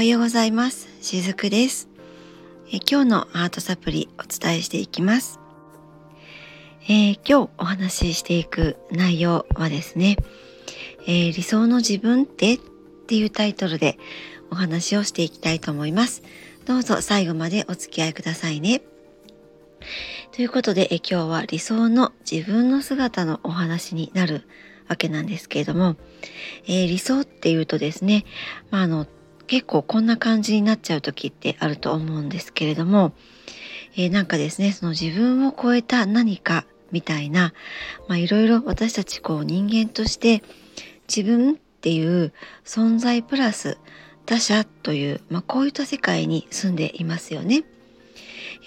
はようございます。しずくですえ。今日のアートサプリお伝えしていきます。えー、今日お話ししていく内容はですね、えー、理想の自分ってっていうタイトルでお話をしていきたいと思います。どうぞ最後までお付き合いくださいね。ということで、え今日は理想の自分の姿のお話になるわけなんですけれども、えー、理想っていうとですね、まあ、あの結構こんな感じになっちゃう時ってあると思うんですけれども、えー、なんかですねその自分を超えた何かみたいな、まあ、いろいろ私たちこう人間として自分っていう存在プラス他者という、まあ、こういった世界に住んでいますよね。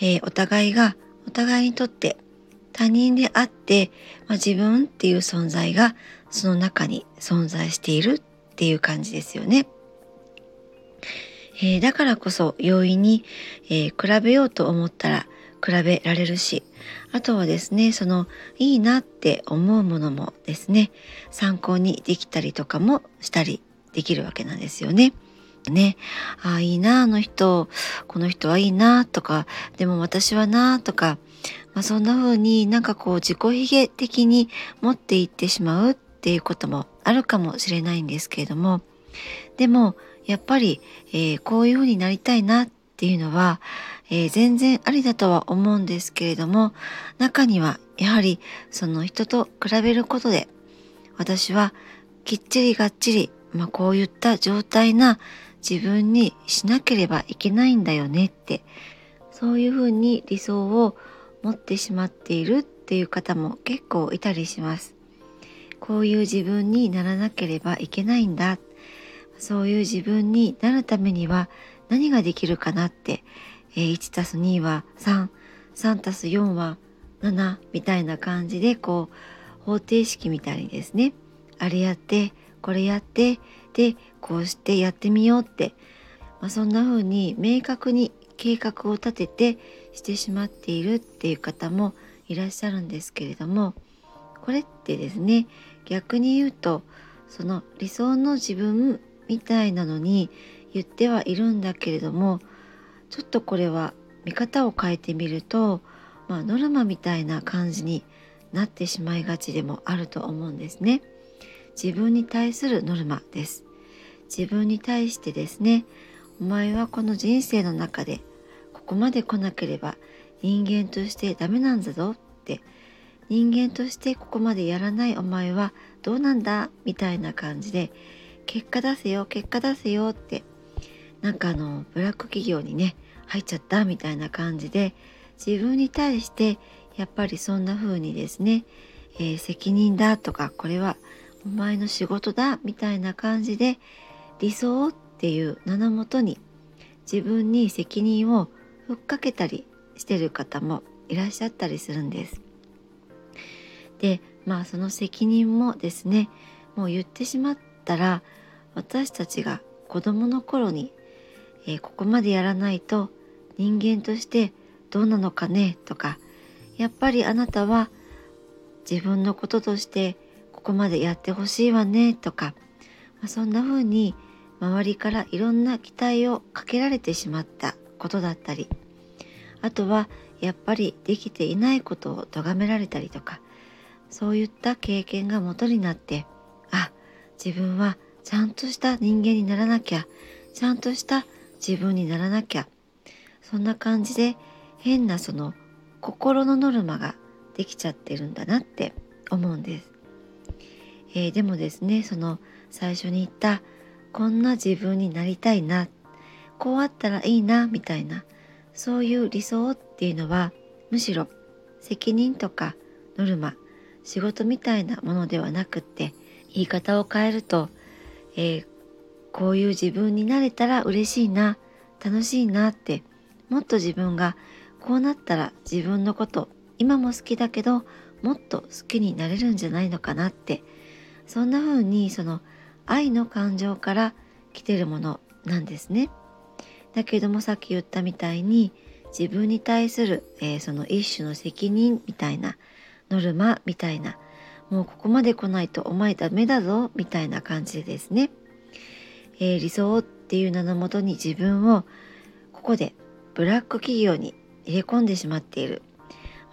えー、お互いがお互いにとって他人であって、まあ、自分っていう存在がその中に存在しているっていう感じですよね。えー、だからこそ容易に、えー、比べようと思ったら比べられるしあとはですねそのいいなって思うものもですね参考にできたりとかもしたりできるわけなんですよね。ね、ああいいなあの人この人はいいなとかでも私はなとか、まあ、そんな風になんかこう自己卑下的に持っていってしまうっていうこともあるかもしれないんですけれどもでもやっぱり、えー、こういう風になりたいなっていうのは、えー、全然ありだとは思うんですけれども中にはやはりその人と比べることで私はきっちりがっちり、まあ、こういった状態な自分にしなければいけないんだよねってそういうふうに理想を持ってしまっているっていう方も結構いたりします。こういう自分にならなければいけないんだそういう自分になるためには何ができるかなって、えー、1たす2は3、3たす4は7みたいな感じでこう方程式みたいにですね、あれやって、これやって、で、こうしてやってみようって、まあ、そんな風に明確に計画を立ててしてしまっているっていう方もいらっしゃるんですけれどもこれってですね逆に言うとその理想の自分みたいなのに言ってはいるんだけれどもちょっとこれは見方を変えてみると、まあ、ノルマみたいな感じになってしまいがちでもあると思うんですね。自分に対するノルマです。自分に対してですね、お前はこの人生の中でここまで来なければ人間としてダメなんだぞって人間としてここまでやらないお前はどうなんだみたいな感じで結果出せよ結果出せよってなんかあのブラック企業にね入っちゃったみたいな感じで自分に対してやっぱりそんな風にですね、えー、責任だとかこれはお前の仕事だみたいな感じで理想っていう名のもとに自分に責任をふっかけたりしてる方もいらっしゃったりするんです。でまあその責任もですねもう言ってしまったら私たちが子供の頃に、えー、ここまでやらないと人間としてどうなのかねとかやっぱりあなたは自分のこととしてここまでやってほしいわねとか、まあ、そんな風に周りからいろんな期待をかけられてしまったことだったりあとはやっぱりできていないことを咎められたりとかそういった経験が元になって自分はちゃんとした人間にならなきゃちゃんとした自分にならなきゃそんな感じで変なその心のノルマができちゃってるんだなって思うんです。えー、でもですねその最初に言ったこんな自分になりたいなこうあったらいいなみたいなそういう理想っていうのはむしろ責任とかノルマ仕事みたいなものではなくって言い方を変えるとえー、こういう自分になれたら嬉しいな楽しいなってもっと自分がこうなったら自分のこと今も好きだけどもっと好きになれるんじゃないのかなってそんな風にその愛の感情から来てるものなんですね。だけどもさっき言ったみたいに自分に対する、えー、その一種の責任みたいなノルマみたいなもうここまで来ないとお前ダメだぞみたいな感じですね、えー、理想っていう名のもとに自分をここでブラック企業に入れ込んでしまっている、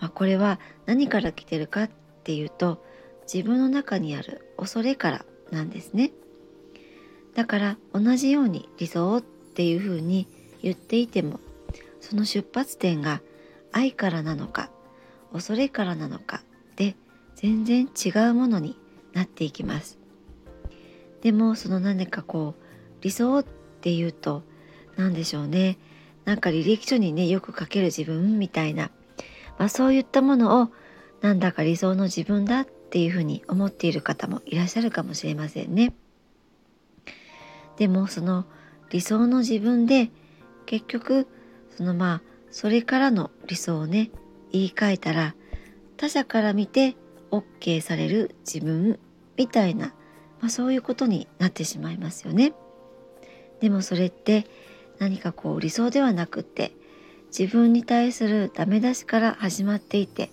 まあ、これは何から来てるかっていうと自分の中にある恐れからなんですね。だから同じように理想っていうふうに言っていてもその出発点が愛からなのか恐れからなのか全然違うものになっていきます。でもその何かこう理想っていうと何でしょうね。なんか履歴書にねよく書ける自分みたいな、まあ、そういったものをなんだか理想の自分だっていうふうに思っている方もいらっしゃるかもしれませんね。でもその理想の自分で結局そのまあそれからの理想をね言い換えたら他者から見て OK される自分みたいな、まあ、そういうことになってしまいますよね。でもそれって何かこう理想ではなくって自分に対するダメ出しから始まっていて、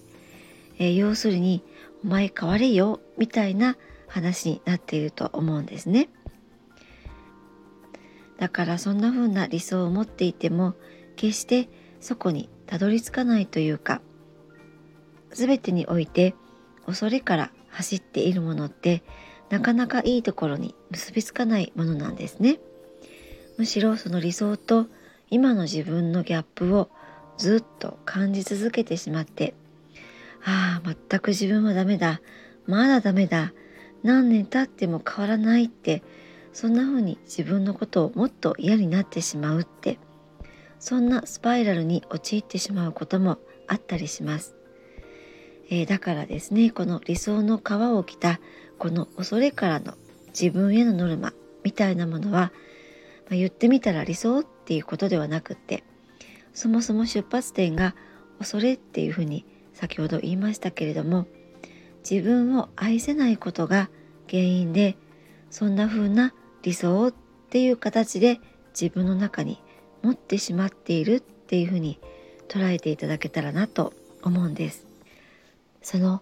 えー、要するに「お前変われよ」みたいな話になっていると思うんですね。だからそんな風な理想を持っていても決してそこにたどり着かないというか全てにおいて恐れから走っているものってなかなかいいところに結びつかないものなんですね。むしろその理想と今の自分のギャップをずっと感じ続けてしまってああ全く自分はダメだまだダメだ何年経っても変わらないってそんな風に自分のことをもっと嫌になってしまうってそんなスパイラルに陥ってしまうこともあったりします、えー、だからですねこの理想の皮を着たこの恐れからの自分へのノルマみたいなものは、まあ、言ってみたら理想っていうことではなくってそもそも出発点が恐れっていうふうに先ほど言いましたけれども自分を愛せないことが原因でそんな風な理想っていう形で自分の中に持ってしまっているっていうふうに捉えていただけたらなと思うんです。その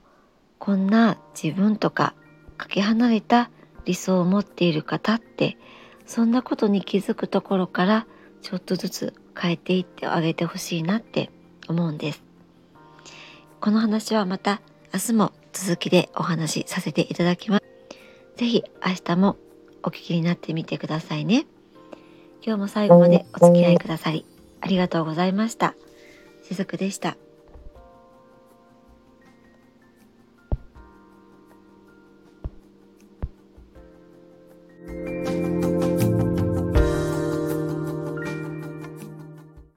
こんな自分とかかけ離れた理想を持っている方ってそんなことに気づくところからちょっとずつ変えていってあげてほしいなって思うんです。この話はまた明日も続きでお話しさせていただきます。是非明日もお聞きになってみてくださいね。今日も最後までお付き合いくださりありがとうございました。しずくでした。